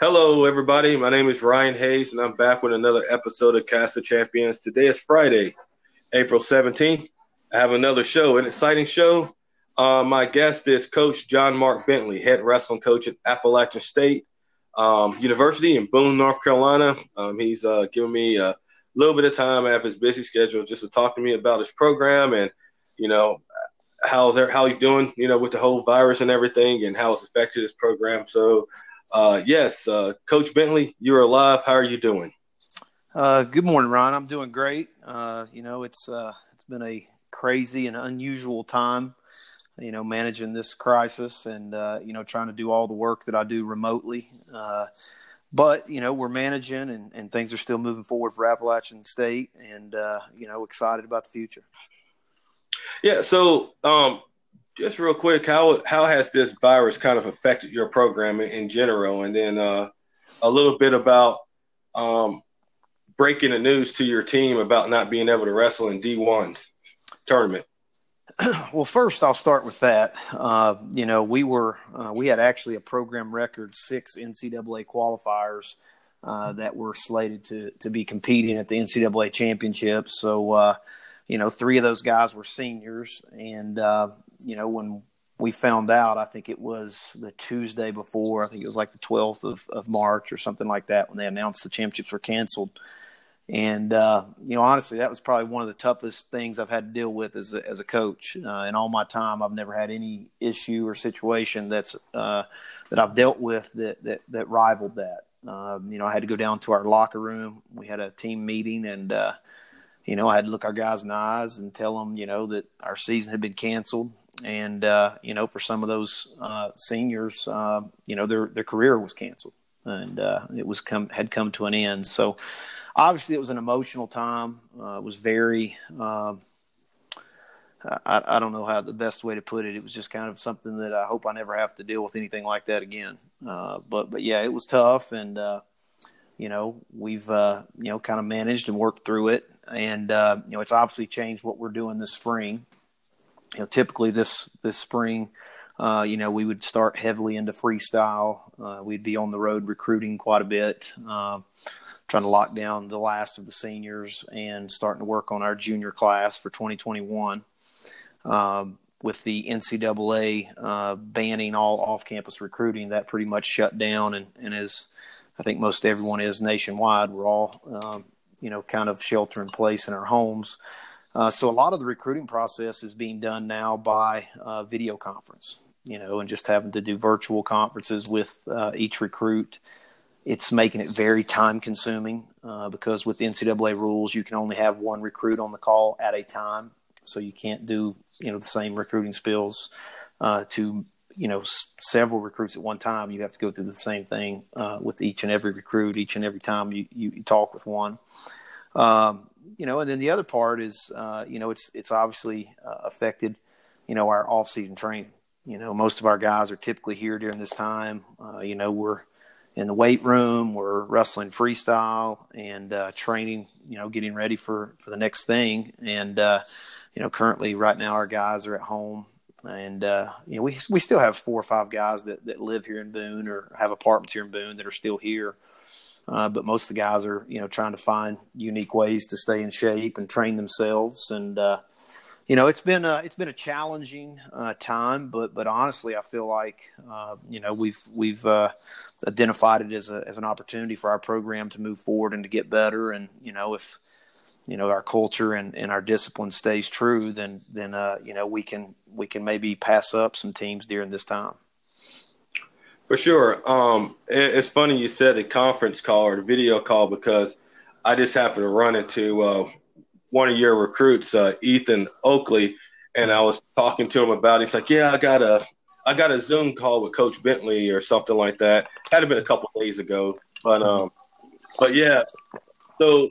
Hello, everybody. My name is Ryan Hayes, and I'm back with another episode of Cast of Champions. Today is Friday, April 17th. I have another show, an exciting show. Uh, my guest is Coach John Mark Bentley, head wrestling coach at Appalachian State um, University in Boone, North Carolina. Um, he's uh, given me a little bit of time out of his busy schedule just to talk to me about his program and, you know, how they're how he's doing, you know, with the whole virus and everything, and how it's affected his program. So uh, yes, uh, Coach Bentley, you're alive. How are you doing? Uh, good morning, Ron. I'm doing great. Uh, you know, it's uh, it's been a crazy and unusual time. You know, managing this crisis and uh, you know trying to do all the work that I do remotely. but you know, we're managing and, and things are still moving forward for Appalachian State, and you know, excited about the future. Yeah. So, um, just real quick, how how has this virus kind of affected your program in, general, and then uh, a little bit about um, breaking the news to your team about not being able to wrestle in D1's tournament. Well, first I'll start with that. Uh, you know, we were uh, we had actually a program record six NCAA qualifiers uh, that were slated to to be competing at the NCAA championships. So uh, you know, three of those guys were seniors, and uh, you know, when we found out, I think it was the Tuesday before, I think it was like the 12th of, of March or something like that when they announced the championships were canceled. And, uh, you know, honestly, that was probably one of the toughest things I've had to deal with as a, as a coach. Uh, in all my time, I've never had any issue or situation that's, uh, that I've dealt with that, that, that rivaled that. Um, you know, I had to go down to our locker room. We had a team meeting and, uh, you know, I had to look our guys in the eyes and tell them, you know, that our season had been canceled and uh, you know, for some of those uh, seniors, uh, you know, their their career was canceled, and uh, it was come had come to an end. So, obviously, it was an emotional time. Uh, it was very. Um, I, I don't know how the best way to put it. It was just kind of something that I hope I never have to deal with anything like that again. Uh, but but yeah, it was tough, and you know we've you know kind of managed and worked through it, and you know it's obviously changed what we're doing this spring you know, typically this this spring, uh, you know, we would start heavily into freestyle. Uh, we'd be on the road recruiting quite a bit, uh, trying to lock down the last of the seniors and starting to work on our junior class for 2021. Um, with the NCAA uh, banning all off-campus recruiting, that pretty much shut down, and, and as I think most everyone is nationwide, we're all um, you know kind of shelter in place in our homes. Uh, so a lot of the recruiting process is being done now by uh, video conference, you know, and just having to do virtual conferences with uh, each recruit. It's making it very time consuming uh, because with NCAA rules, you can only have one recruit on the call at a time, so you can't do you know the same recruiting spills uh, to you know s- several recruits at one time. You have to go through the same thing with each and every recruit each and every time you, you, you talk with one. Um, you know, and then the other part is, uh, you know, it's it's obviously uh, affected, you know, our off season training. You know, most of our guys are typically here during this time. Uh, you know, we're in the weight room, we're wrestling freestyle and uh, training. You know, getting ready for for the next thing. And uh, you know, currently right now our guys are at home. And uh, you know we we still have four or five guys that, that live here in Boone or have apartments here in Boone that are still here. Uh, but most of the guys are, you know, trying to find unique ways to stay in shape and train themselves. And uh, you know, it's been a, it's been a challenging uh, time, but but honestly, I feel like uh, you know we've we've uh, identified it as a as an opportunity for our program to move forward and to get better. And you know, if you know our culture and, and our discipline stays true, then then uh, you know we can we can maybe pass up some teams during this time. For sure. Um, it, it's funny you said the conference call or the video call because I just happened to run into uh, one of your recruits, uh, Ethan Oakley, and I was talking to him about. It. He's like, "Yeah, I got a, I got a Zoom call with Coach Bentley or something like that. Had been a couple days ago, but um, but yeah. So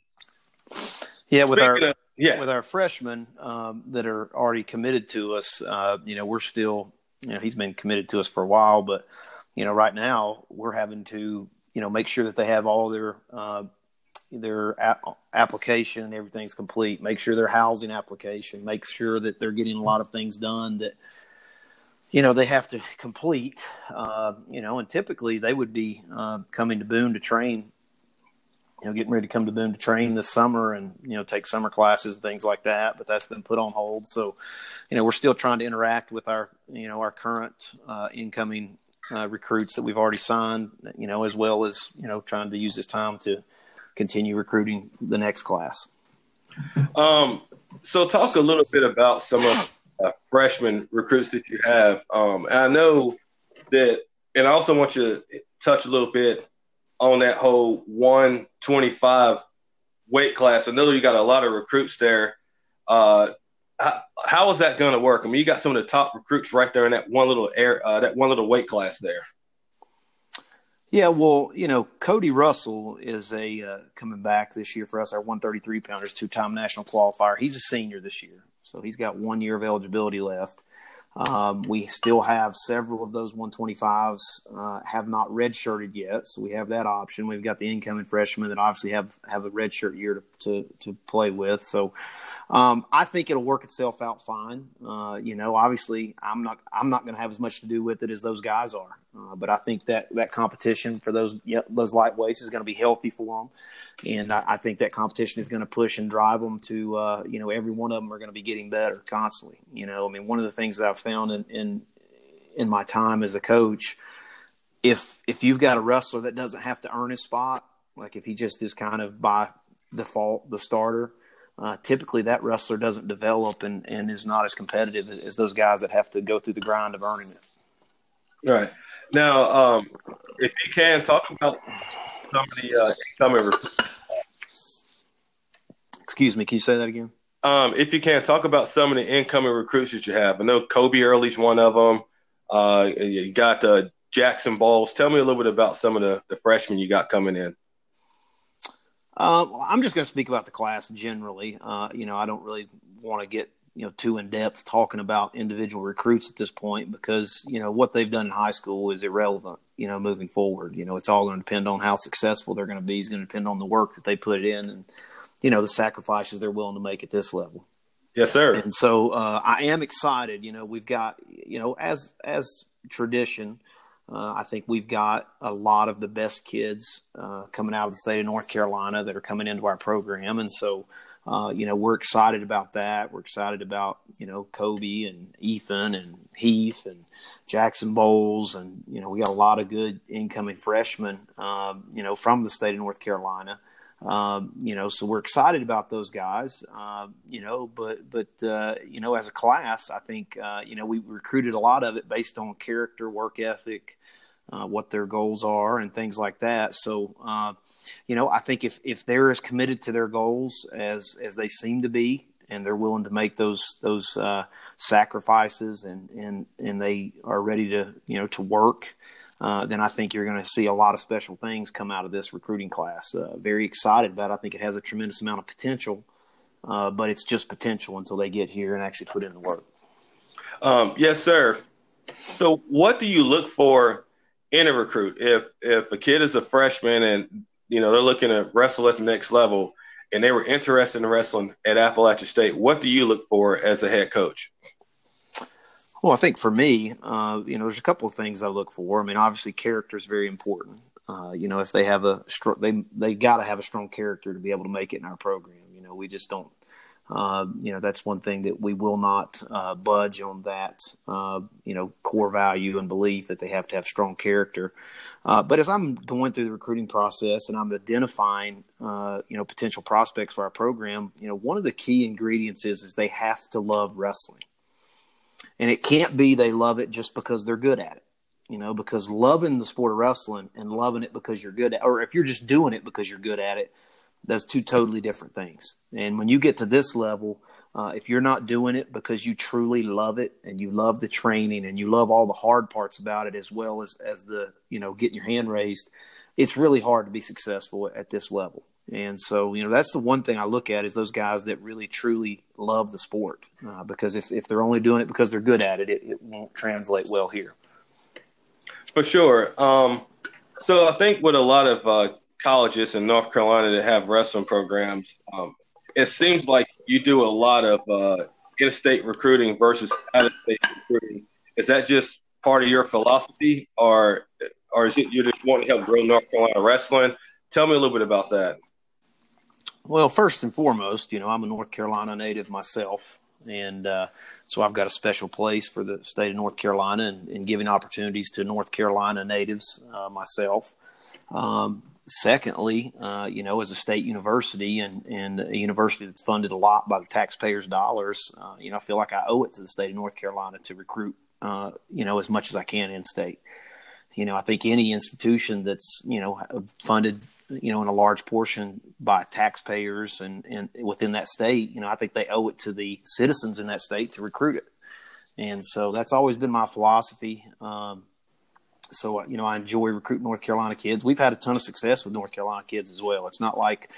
yeah, with our of, yeah with our freshmen um, that are already committed to us, uh, you know, we're still, you know, he's been committed to us for a while, but you know, right now we're having to, you know, make sure that they have all their uh, their a- application and everything's complete. Make sure their housing application. Make sure that they're getting a lot of things done that you know they have to complete uh, you know and typically they would be uh, coming to boone to train you know getting ready to come to boone to train this summer and you know take summer classes and things like that but that's been put on hold so you know we're still trying to interact with our you know our current uh, incoming uh, recruits that we've already signed you know as well as you know trying to use this time to continue recruiting the next class um so talk a little bit about some of uh, freshman recruits that you have. Um, I know that, and I also want you to touch a little bit on that whole 125 weight class. I know you got a lot of recruits there. Uh, how, how is that going to work? I mean, you got some of the top recruits right there in that one little air, uh, that one little weight class there. Yeah, well, you know, Cody Russell is a uh, coming back this year for us, our 133 pounders, two time national qualifier. He's a senior this year, so he's got one year of eligibility left. Um, we still have several of those 125s uh, have not redshirted yet, so we have that option. We've got the incoming freshmen that obviously have have a redshirt year to, to, to play with. So um, I think it'll work itself out fine. Uh, you know, obviously, I'm not I'm not going to have as much to do with it as those guys are. Uh, but I think that that competition for those yeah, those lightweights is going to be healthy for them, and I, I think that competition is going to push and drive them to uh, you know every one of them are going to be getting better constantly. You know, I mean, one of the things that I've found in in, in my time as a coach, if if you've got a wrestler that doesn't have to earn his spot, like if he just is kind of by default the starter uh, typically that wrestler doesn't develop and, and is not as competitive as those guys that have to go through the grind of earning it. Right. Now, um, if you can talk about some of the uh, incoming. Excuse me, can you say that again? Um, if you can talk about some of the incoming recruits that you have. I know Kobe Early's one of them. Uh, you got uh, Jackson Bowles. Tell me a little bit about some of the, the freshmen you got coming in. Uh, well, I'm just going to speak about the class generally. Uh, you know, I don't really want to get you know too in depth talking about individual recruits at this point because you know what they've done in high school is irrelevant. You know, moving forward, you know, it's all going to depend on how successful they're going to be. It's going to depend on the work that they put in and you know the sacrifices they're willing to make at this level. Yes, sir. And so uh, I am excited. You know, we've got you know as as tradition uh, I think we've got a lot of the best kids uh, coming out of the state of North Carolina that are coming into our program, and so uh, you know we're excited about that. We're excited about you know Kobe and Ethan and Heath and Jackson Bowles, and you know we got a lot of good incoming freshmen, um, you know, from the state of North Carolina. Um, you know, so we're excited about those guys. Uh, you know, but but uh, you know, as a class, I think uh, you know we recruited a lot of it based on character, work ethic, uh, what their goals are and things like that. So, uh, you know, I think if, if they're as committed to their goals as, as they seem to be, and they're willing to make those, those, uh, sacrifices and, and, and they are ready to, you know, to work, uh, then I think you're going to see a lot of special things come out of this recruiting class. Uh, very excited about it. I think it has a tremendous amount of potential, uh, but it's just potential until they get here and actually put in the work. Um, yes, sir. So, what do you look for in a recruit. If if a kid is a freshman and you know they're looking to wrestle at the next level and they were interested in wrestling at Appalachian State, what do you look for as a head coach? Well, I think for me, uh, you know, there's a couple of things I look for. I mean, obviously, character is very important. Uh, you know, if they have a they they got to have a strong character to be able to make it in our program. You know, we just don't uh, you know, that's one thing that we will not uh, budge on that, uh, you know, core value and belief that they have to have strong character. Uh, but as I'm going through the recruiting process and I'm identifying, you know, potential prospects for our program, you know, one of the key ingredients is is they have to love wrestling, and it can't be they love it just because they're good at it. You know, because loving the sport of wrestling and loving it because you're good at, or if you're just doing it because you're good at it, that's two totally different things. And when you get to this level, uh, if you're not doing it because you truly love it and you love the training and you love all the hard parts about it as well as as the you know getting your hand raised, it's really hard to be successful at this level. And so you know that's the one thing I look at is those guys that really truly love the sport uh, because if if they're only doing it because they're good at it, it, it won't translate well here. For sure. Um, so I think with a lot of uh, colleges in North Carolina that have wrestling programs, um, it seems like you do a lot of uh, in-state recruiting versus out-of-state recruiting Is that just part of your philosophy, or or is it you just want to help grow North Carolina wrestling? Tell me a little bit about that. Well, first and foremost, you know, I'm a North Carolina native myself, and uh, so I've got a special place for the state of North Carolina and, and giving opportunities to North Carolina natives uh, myself. Um, secondly, uh, you know, as a state university and, and a university that's funded a lot by the taxpayers' dollars, uh, you know, I feel like I owe it to the state of North Carolina to recruit, uh, you know, as much as I can in state. You know, I think any institution that's you know funded, you know, in a large portion by taxpayers and and within that state, you know, I think they owe it to the citizens in that state to recruit it. And so that's always been my philosophy. Um, so you know, I enjoy recruiting North Carolina kids. We've had a ton of success with North Carolina kids as well. It's not like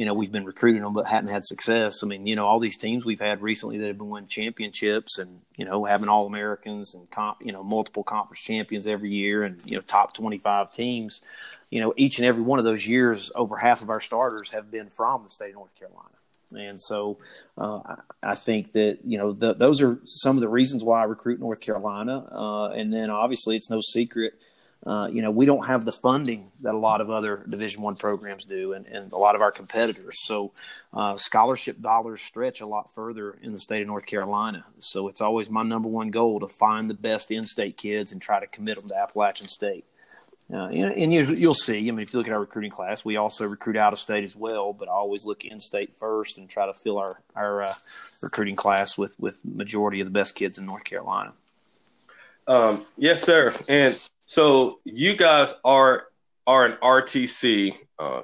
you know we've been recruiting them but hadn't had success. I mean, you know, all these teams we've had recently that have been winning championships and you know having all Americans and comp, you know multiple conference champions every year and you know top twenty five teams. You know, each and every one of those years, over half of our starters have been from the state of North Carolina. And so uh, I, think that, you know, the, those are some of the reasons why I recruit North Carolina. Uh, and then obviously it's no secret, uh, you know, we don't have the funding that a lot of other Division One programs do, and, and a lot of our competitors. So uh, scholarship dollars stretch a lot further in the state of North Carolina. So it's always my number one goal to find the best in-state kids and try to commit them to Appalachian State. Uh, and, you, you'll see. I mean, if you look at our recruiting class, we also recruit out of state as well. But I always look in state first and try to fill our our uh, recruiting class with with majority of the best kids in North Carolina. Um, yes, sir. And so you guys are are an RTC. Uh,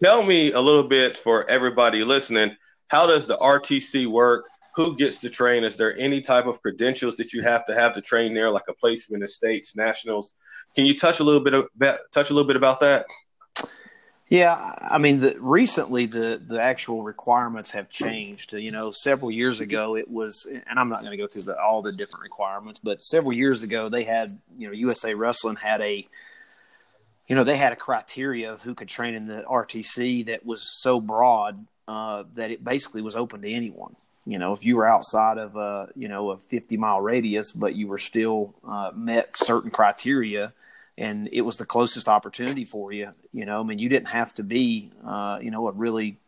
tell me a little bit for everybody listening. How does the RTC work? Who gets to train? Is there any type of credentials that you have to have to train there, like a placement in states, nationals? Can you touch a little bit about touch a little bit about that? Yeah, I mean, the, recently the the actual requirements have changed. You know, several years ago it was, and I'm not going to go through the, all the different requirements, but several years ago they had, you know, USA Wrestling had a, you know, they had a criteria of who could train in the RTC that was so broad uh, that it basically was open to anyone you know, if you were outside of a, you know, a 50 mile radius, but you were still uh, met certain criteria and it was the closest opportunity for you, you know, I mean, you didn't have to be, uh, you know, a really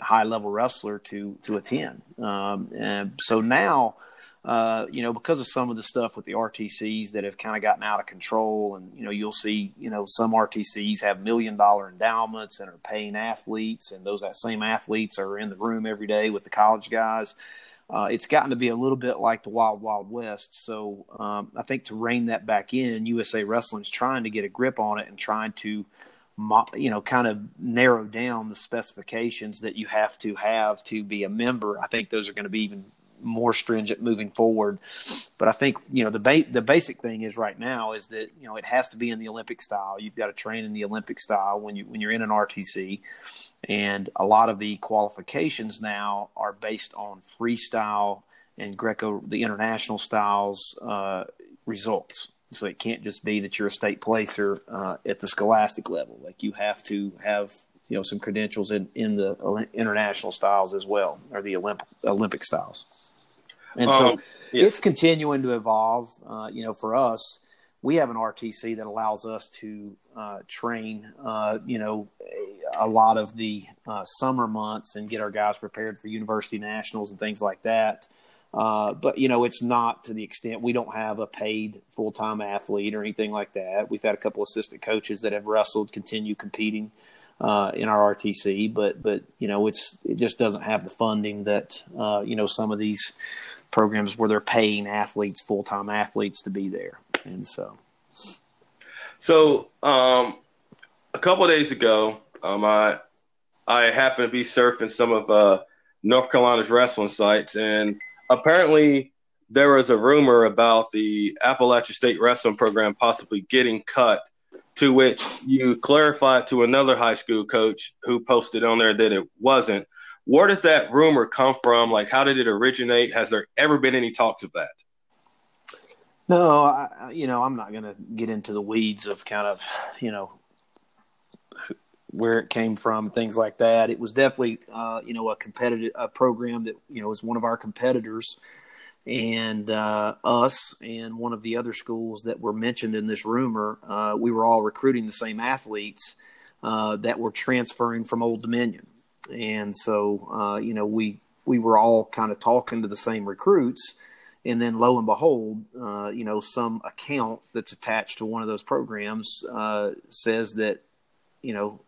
high level wrestler to, to attend. Um, and so now, uh, you know, because of some of the stuff with the RTCs that have kind of gotten out of control, and you know, you'll see, you know, some RTCs have million dollar endowments and are paying athletes, and those that same athletes are in the room every day with the college guys. Uh, it's gotten to be a little bit like the Wild Wild West. So um, I think to rein that back in, USA Wrestling's trying to get a grip on it and trying to, you know, kind of narrow down the specifications that you have to have to be a member. I think those are going to be even more stringent moving forward. But I think you know the ba- the basic thing is right now is that you know it has to be in the Olympic style. You've got to train in the Olympic style when you when you're in an RTC, and a lot of the qualifications now are based on freestyle and Greco the international styles uh, results. So it can't just be that you're a state placer uh, at the scholastic level. Like you have to have you know some credentials in, in the international styles as well, or the Olympic Olympic styles. And so um, yes. it's continuing to evolve. Uh, you know, for us, we have an RTC that allows us to uh, train, uh, you know, a lot of the uh, summer months and get our guys prepared for university nationals and things like that. Uh, but you know, it's not to the extent we don't have a paid full time athlete or anything like that. We've had a couple assistant coaches that have wrestled, continue competing uh, in our RTC, but but you know, it's it just doesn't have the funding that uh, you know some of these programs where they're paying athletes, full time athletes, to be there, and so. So, um, a couple days ago, um, I I happened to be surfing some of uh, North Carolina's wrestling sites, and apparently there was a rumor about the Appalachian State wrestling program possibly getting cut. To which you clarified to another high school coach who posted on there that it wasn't where did that rumor come from? Like, how did it originate? Has there ever been any talks of that? No, I, you know, I'm not going to get into the weeds of kind of, you know, where it came from, things like that. It was definitely, uh, you know, a competitive a program that you know was one of our competitors, and uh, us and one of the other schools that were mentioned in this rumor, uh, we were all recruiting the same athletes uh, that were transferring from Old Dominion, and so uh, you know we we were all kind of talking to the same recruits, and then lo and behold, uh, you know some account that's attached to one of those programs uh, says that you know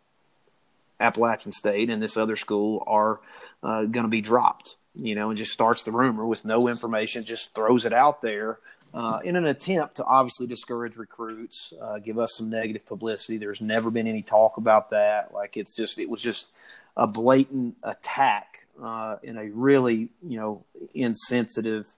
Appalachian State and this other school are going to be dropped you know, and just starts the rumor with no information, just throws it out there uh, in an attempt to obviously discourage recruits, uh, give us some negative publicity. There's never been any talk about that. Like it's just, it was just a blatant attack uh, in a really, you know, insensitive,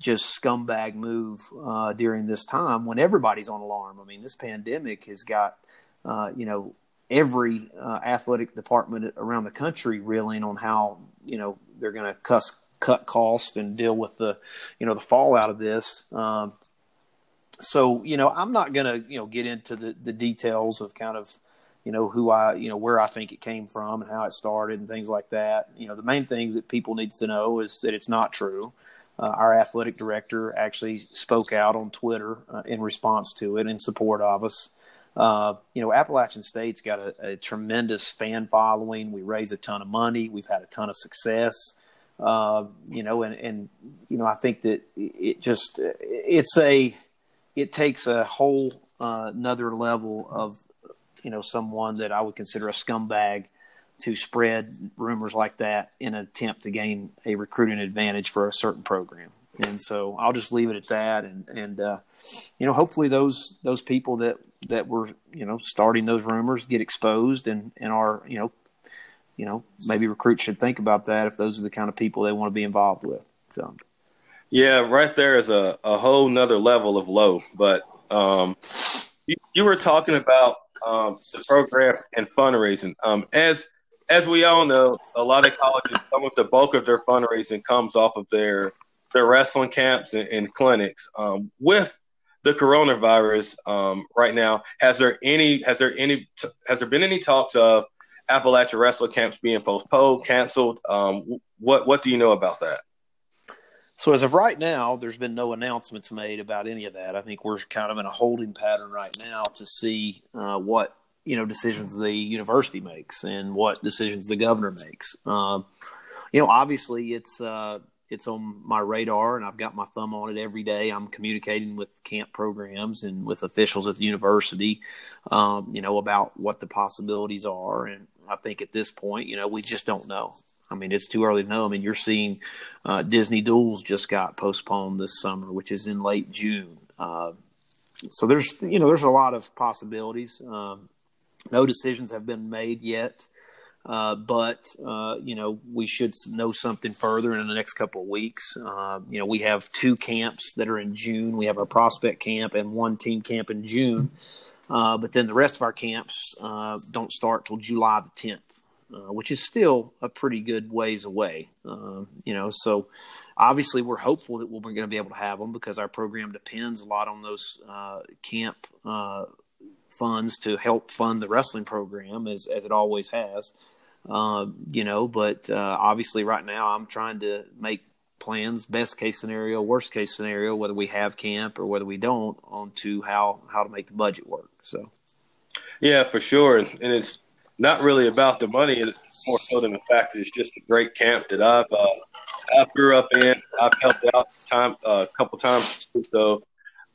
just scumbag move uh, during this time when everybody's on alarm. I mean, this pandemic has got, uh, you know, every uh, athletic department around the country reeling on how you know they're going to cuss cut cost and deal with the you know the fallout of this. Um, so you know I'm not going to you know get into the, the details of kind of you know who I you know where I think it came from and how it started and things like that. You know the main thing that people needs to know is that it's not true. Uh, our athletic director actually spoke out on Twitter uh, in response to it in support of us. Uh, you know, Appalachian State's got a, a, tremendous fan following. We raise a ton of money. We've had a ton of success. Uh, you know, and, and, you know, I think that it just, it's a, it takes a whole uh, another level of, you know, someone that I would consider a scumbag to spread rumors like that in an attempt to gain a recruiting advantage for a certain program. And so I'll just leave it at that. And, and, uh, you know, hopefully those, those people that, that were, you know, starting those rumors get exposed and, and are, you know, you know, maybe recruits should think about that if those are the kind of people they want to be involved with. So, yeah, right there is a, a whole nother level of low. But um, you, you were talking about um, the program and fundraising. Um, as as we all know, a lot of colleges, some of the bulk of their fundraising comes off of their their wrestling camps and, and clinics. Um, with the coronavirus um, right now, has there any has there any has there been any talks of Appalachia wrestler camps being postponed, canceled? Um, what what do you know about that? So as of right now, there's been no announcements made about any of that. I think we're kind of in a holding pattern right now to see uh, what you know decisions the university makes and what decisions the governor makes. Um, you know, obviously, it's uh, it's on my radar and I've got my thumb on it every day. I'm communicating with camp programs and with officials at the university, um, you know, about what the possibilities are. And I think at this point, you know, we just don't know. I mean, it's too early to know. I mean, you're seeing uh, Disney Duals just got postponed this summer, which is in late June. Uh, so there's, you know, there's a lot of possibilities. Um, no decisions have been made yet. Uh, but uh, you know we should know something further in the next couple of weeks. Uh, you know we have two camps that are in June. We have our prospect camp and one team camp in June, uh, but then the rest of our camps don't start till July the tenth, which is still a pretty good ways away. you know, so obviously we're hopeful that we're going to be able to have them because our program depends a lot on those camp funds to help fund the wrestling program as as it always has. Uh, you know, but uh, obviously right now I'm trying to make plans, best case scenario, worst case scenario, whether we have camp or whether we don't, on to how how to make the budget work. So, yeah, for sure, and it's not really about the money. It's more so than the fact that it's just a great camp that I've uh, I grew up in. I've helped out time uh, a couple times, so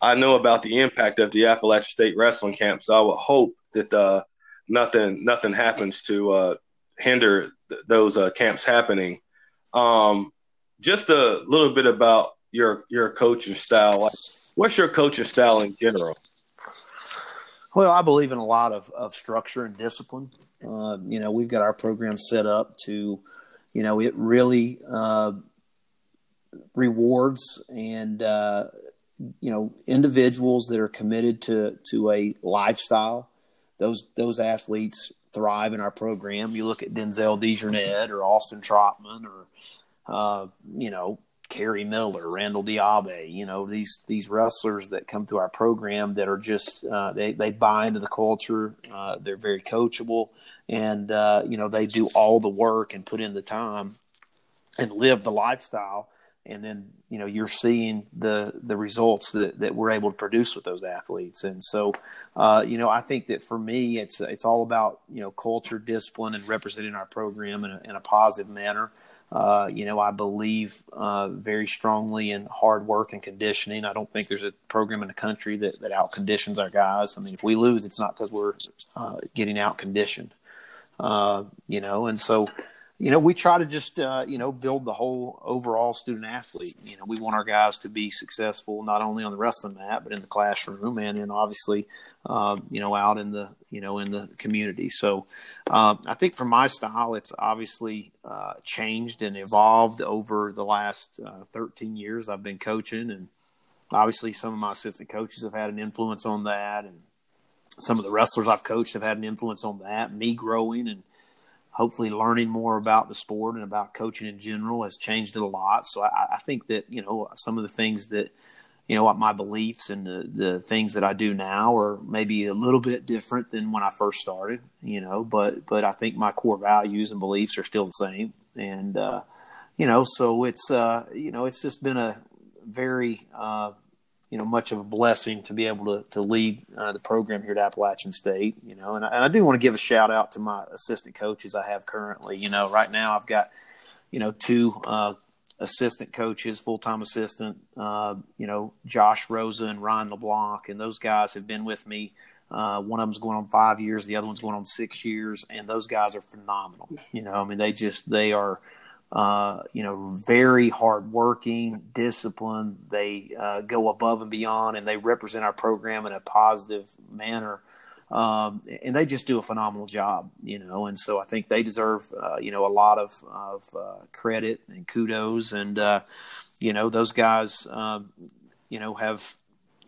I know about the impact of the Appalachian State wrestling camp. So I would hope that uh, nothing nothing happens to uh, hinder th- those uh, camps happening. Um, just a little bit about your your coaching style. Like, what's your coaching style in general? Well, I believe in a lot of, of structure and discipline. Uh, you know, we've got our program set up to, you know, it really uh, rewards and uh, you know individuals that are committed to to a lifestyle. Those those athletes thrive in our program. You look at Denzel Dejournette or Austin Trotman or uh, you know Kerry Miller, Randall Diabe. You know these these wrestlers that come through our program that are just uh, they they buy into the culture. Uh, they're very coachable, and uh, you know they do all the work and put in the time and live the lifestyle and then you know you're seeing the the results that, that we're able to produce with those athletes and so uh, you know i think that for me it's it's all about you know culture discipline and representing our program in a, in a positive manner uh, you know i believe uh, very strongly in hard work and conditioning. I don't think there's a program in the country that that out conditions our guys. I mean if we lose it's not because we're uh, getting out conditioned uh, you know and so you know, we try to just, uh, you know, build the whole overall student athlete. You know, we want our guys to be successful not only on the wrestling mat, but in the classroom and then obviously, uh, you know, out in the, you know, in the community. So uh, I think for my style, it's obviously uh, changed and evolved over the last uh, 13 years I've been coaching. And obviously, some of my assistant coaches have had an influence on that. And some of the wrestlers I've coached have had an influence on that, me growing and, hopefully learning more about the sport and about coaching in general has changed it a lot. So I, I think that you know some of the things that you know my beliefs and the, the things that I do now are maybe a little bit different than when I first started. You know, but but I think my core values and beliefs are still the same. And uh, you know, so it's uh, you know it's just been a very uh, you know much of a blessing to be able to to lead uh, the program here at Appalachian State. You know, and I, and I do want to give a shout out to my assistant coaches I have currently. You know, right now I've got you know two uh, assistant coaches, full time assistant. Uh, you know, Josh Rosa and Ryan LeBlanc, and those guys have been with me. Uh, one of them's going on five years, the other one's going on six years, and those guys are phenomenal. You know, I mean, they just they are uh, you know, very hardworking, disciplined. They uh, go above and beyond, and they represent our program in a positive manner. Um, and they just do a phenomenal job, you know. And so I think they deserve, uh, you know, a lot of of uh, credit and kudos. And uh, you know, those guys, um, you know, have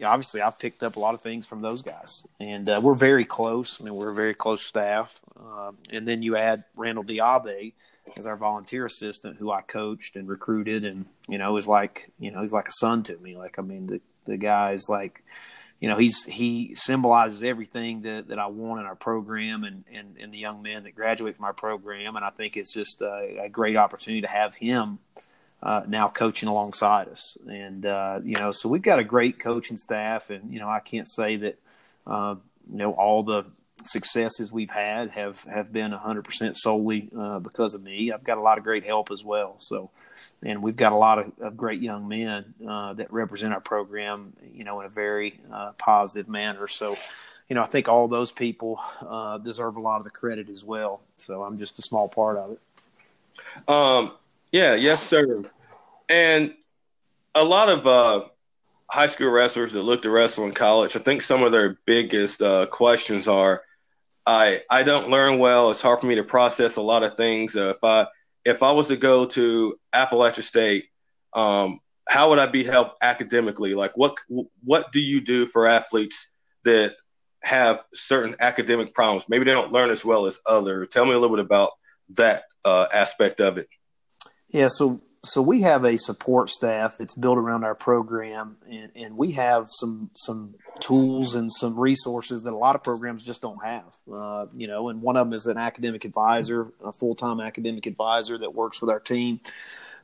obviously I've picked up a lot of things from those guys, and uh, we're very close. I mean, we're a very close staff. Um, and then you add Randall Diabe as our volunteer assistant, who I coached and recruited, and you know, is like you know, he's like a son to me. Like I mean, the the guy's like, you know, he's he symbolizes everything that, that I want in our program and, and and the young men that graduate from our program, and I think it's just a, a great opportunity to have him uh, now coaching alongside us. And, uh, you know, so we've got a great coaching staff. And, you know, I can't say that, uh, you know, all the successes we've had have, have been 100% solely uh, because of me. I've got a lot of great help as well. So, and we've got a lot of, of great young men uh, that represent our program, you know, in a very uh, positive manner. So, you know, I think all those people deserve a lot of the credit as well. So I'm just a small part of it. Um, yeah, yes, sir. And a lot of uh, high school wrestlers that look to wrestle in college, I think some of their biggest uh, questions are, I I don't learn well. It's hard for me to process a lot of things. Uh, if I if I was to go to Appalachian State, um, how would I be helped academically? Like, what what do you do for athletes that have certain academic problems? Maybe they don't learn as well as others. Tell me a little bit about that uh, aspect of it. Yeah, so so we have a support staff that's built around our program, and, and we have some some tools and some resources that a lot of programs just don't have. Uh, you know, and one of them is an academic advisor, a full time academic advisor that works with our team.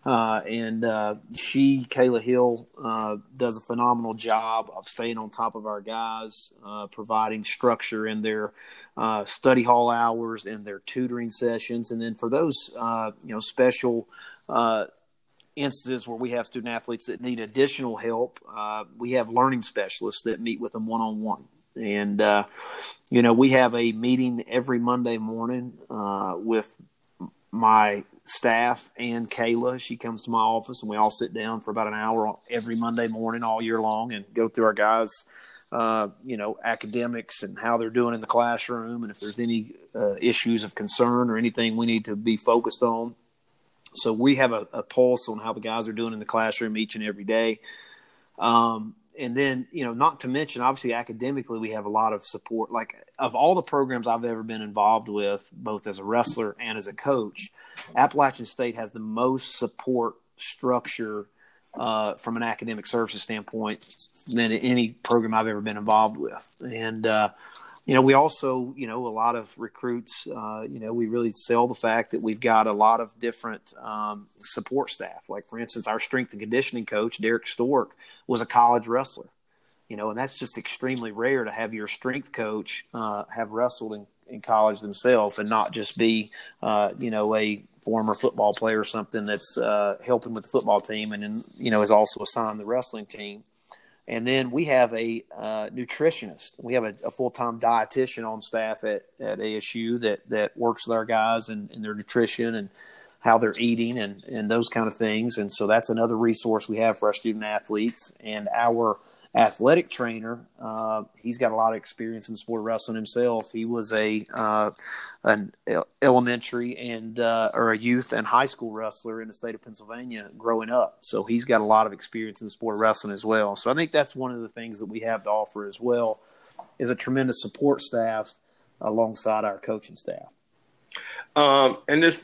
Uh, and uh, she, Kayla Hill, uh, does a phenomenal job of staying on top of our guys, uh, providing structure in their uh, study hall hours and their tutoring sessions. And then for those, uh, you know, special uh, instances where we have student athletes that need additional help, uh, we have learning specialists that meet with them one on one. And, uh, you know, we have a meeting every Monday morning uh, with my staff and Kayla. She comes to my office and we all sit down for about an hour every Monday morning all year long and go through our guys' uh, you know, academics and how they're doing in the classroom, and if there's any uh, issues of concern or anything we need to be focused on. So we have a, a, pulse on how the guys are doing in the classroom each and every day. Um, and then, you know, not to mention, obviously, academically, we have a lot of support. Like, of all the programs I've ever been involved with, both as a wrestler and as a coach, Appalachian State has the most support structure uh, from an academic services standpoint than any program I've ever been involved with. And, uh, you know, we also, you know, a lot of recruits, uh, you know, we really sell the fact that we've got a lot of different um, support staff. Like, for instance, our strength and conditioning coach, Derek Stork, was a college wrestler, you know, and that's just extremely rare to have your strength coach uh, have wrestled in, in college themselves and not just be, uh, you know, a former football player or something that's uh, helping with the football team and, then, you know, is also assigned the wrestling team. And then we have a uh, nutritionist. We have a, a full time dietitian on staff at, at ASU that, that works with our guys and, and their nutrition and how they're eating and, and those kind of things. And so that's another resource we have for our student athletes. And our athletic trainer. Uh, he's got a lot of experience in sport wrestling himself. He was a uh, an elementary and uh, or a youth and high school wrestler in the state of Pennsylvania growing up. So he's got a lot of experience in sport of wrestling as well. So I think that's one of the things that we have to offer as well is a tremendous support staff alongside our coaching staff. Um, and this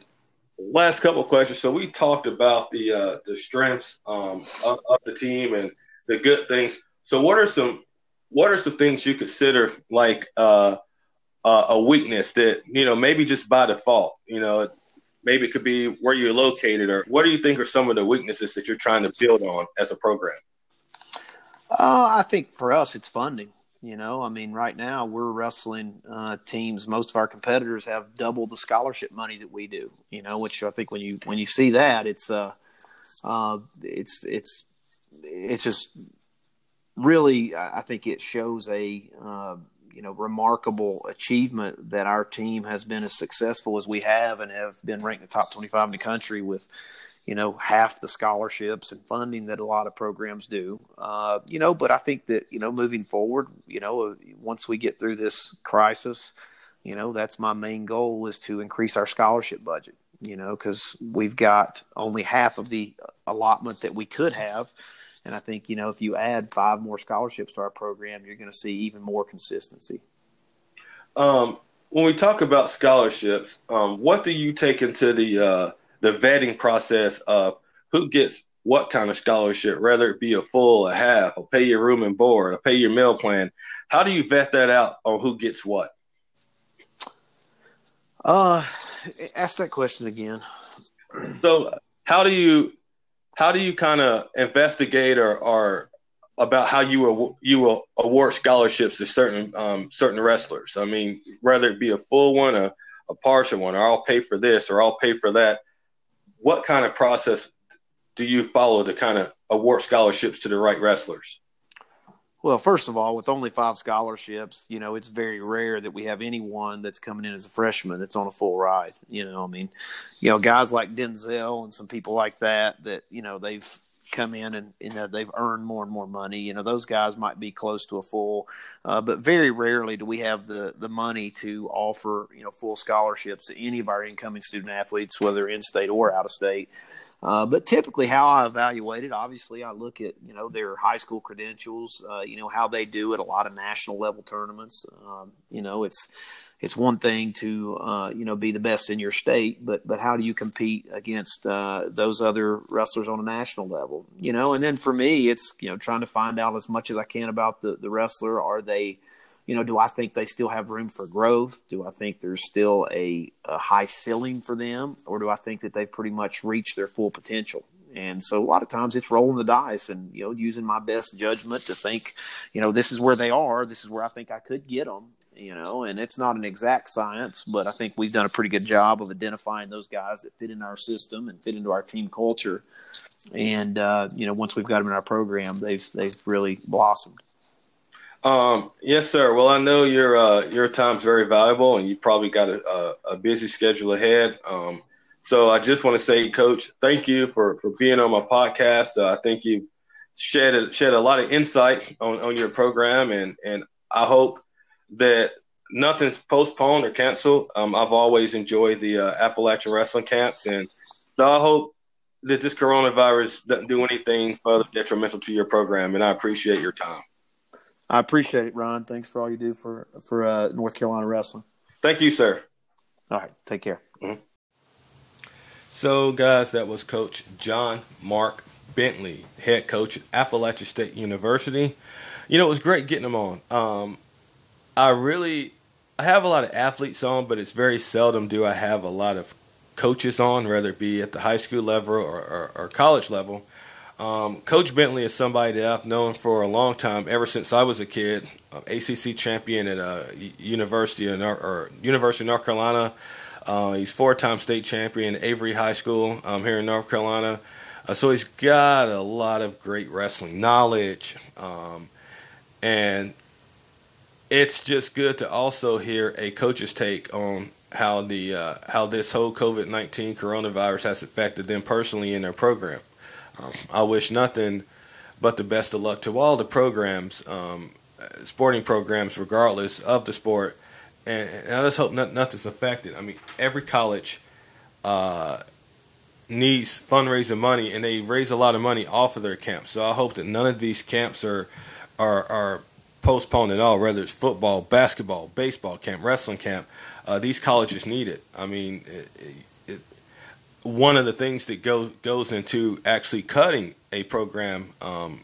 last couple of questions. So we talked about the uh, the strengths um, of, of the team and the good things so what are some what are some things you consider like uh, uh, a weakness that you know maybe just by default, you know, maybe it could be where you're located, or what do you think are some of the weaknesses that you're trying to build on as a program? Uh, I think for us, it's funding. You know, I mean, right now we're wrestling uh, teams. Most of our competitors have double the scholarship money that we do. You know, which I think when you when you see that, it's uh, uh, it's it's it's just really, I think it shows a uh, you know remarkable achievement that our team has been as successful as we have and have been ranked in the top 25 in the country with you know half the scholarships and funding that a lot of programs do. Uh, you know but i think that you know moving forward you know once we get through this crisis you know that's my main goal is to increase our scholarship budget you know because we've got only half of the allotment that we could have and I think, you know, if you add five more scholarships to our program, you're going to see even more consistency. Um, when we talk about scholarships, um, what do you take into the uh, the vetting process of who gets what kind of scholarship, whether it be a full, a half, or pay your room and board, or pay your meal plan? How do you vet that out, or who gets what? Uh, ask that question again. So, how do you how do you kind of investigate or, or about how you will you will award scholarships to certain um, certain wrestlers? I mean, whether it be a full one, a, a partial one, or I'll pay for this or I'll pay for that. What kind of process do you follow to kind of award scholarships to the right wrestlers? Well, first of all, with only five scholarships, you know, it's very rare that we have anyone that's coming in as a freshman that's on a full ride. You know, I mean, you know, guys like Denzel and some people like that that, you know, they've come in and you know they've earned more and more money. You know, those guys might be close to a full, uh, but very rarely do we have the the money to offer you know full scholarships to any of our incoming student athletes, whether in state or out of state. Uh, but typically, how I evaluate it, obviously, I look at you know their high school credentials, uh, you know how they do at a lot of national level tournaments. Um, you know, it's it's one thing to uh, you know be the best in your state, but but how do you compete against uh, those other wrestlers on a national level? You know, and then for me, it's you know trying to find out as much as I can about the the wrestler. Are they you know, do I think they still have room for growth? Do I think there's still a, a high ceiling for them, or do I think that they've pretty much reached their full potential? And so a lot of times it's rolling the dice and you know using my best judgment to think, you know, this is where they are. This is where I think I could get them. You know, and it's not an exact science, but I think we've done a pretty good job of identifying those guys that fit in our system and fit into our team culture. And uh, you know, once we've got them in our program, they've they've really blossomed. Um, yes, sir. Well, I know your uh, your time's very valuable, and you probably got a, a, a busy schedule ahead. Um, so I just want to say, Coach, thank you for for being on my podcast. Uh, I think you shed a, shed a lot of insight on, on your program, and and I hope that nothing's postponed or canceled. Um, I've always enjoyed the uh, Appalachian wrestling camps, and I hope that this coronavirus doesn't do anything further detrimental to your program. And I appreciate your time. I appreciate it, Ron. Thanks for all you do for for uh, North Carolina wrestling. Thank you, sir. All right, take care. Mm-hmm. So, guys, that was Coach John Mark Bentley, head coach at Appalachian State University. You know, it was great getting him on. Um, I really I have a lot of athletes on, but it's very seldom do I have a lot of coaches on, whether it be at the high school level or, or, or college level. Um, Coach Bentley is somebody that I've known for a long time, ever since I was a kid. Um, ACC champion at uh, University North, or University of North Carolina. Uh, he's four-time state champion at Avery High School um, here in North Carolina. Uh, so he's got a lot of great wrestling knowledge, um, and it's just good to also hear a coach's take on how the uh, how this whole COVID nineteen coronavirus has affected them personally in their program. Um, I wish nothing but the best of luck to all the programs, um, sporting programs, regardless of the sport. And, and I just hope not, nothing's affected. I mean, every college uh, needs fundraising money, and they raise a lot of money off of their camps. So I hope that none of these camps are are are postponed at all, whether it's football, basketball, baseball camp, wrestling camp. Uh, these colleges need it. I mean, it, it, one of the things that go, goes into actually cutting a program, um,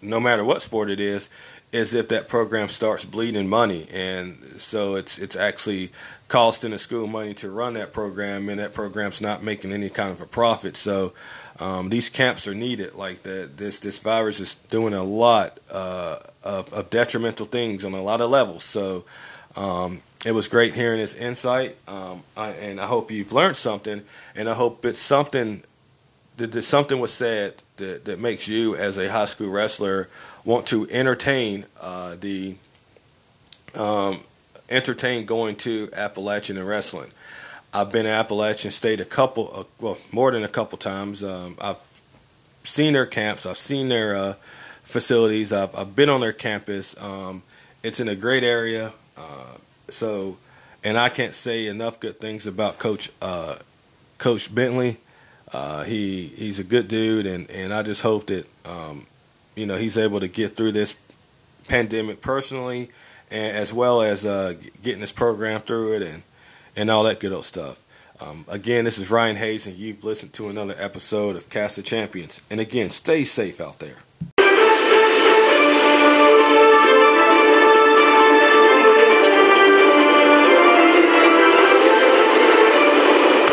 no matter what sport it is, is if that program starts bleeding money, and so it's it's actually costing the school money to run that program, and that program's not making any kind of a profit. So um, these camps are needed. Like the, this this virus is doing a lot uh, of, of, detrimental things on a lot of levels. So um, it was great hearing this insight, um, I, and I hope you've learned something. And I hope it's something that, that something was said that, that makes you, as a high school wrestler, want to entertain uh, the um, entertain going to Appalachian and wrestling. I've been to Appalachian State a couple, uh, well, more than a couple times. Um, I've seen their camps. I've seen their uh, facilities. I've, I've, been on their campus. Um, it's in a great area. Uh, so, and I can't say enough good things about Coach uh, Coach Bentley. Uh, he he's a good dude, and, and I just hope that um, you know he's able to get through this pandemic personally, and as well as uh, getting this program through it and and all that good old stuff. Um, again, this is Ryan Hayes, and you've listened to another episode of Cast of Champions. And again, stay safe out there.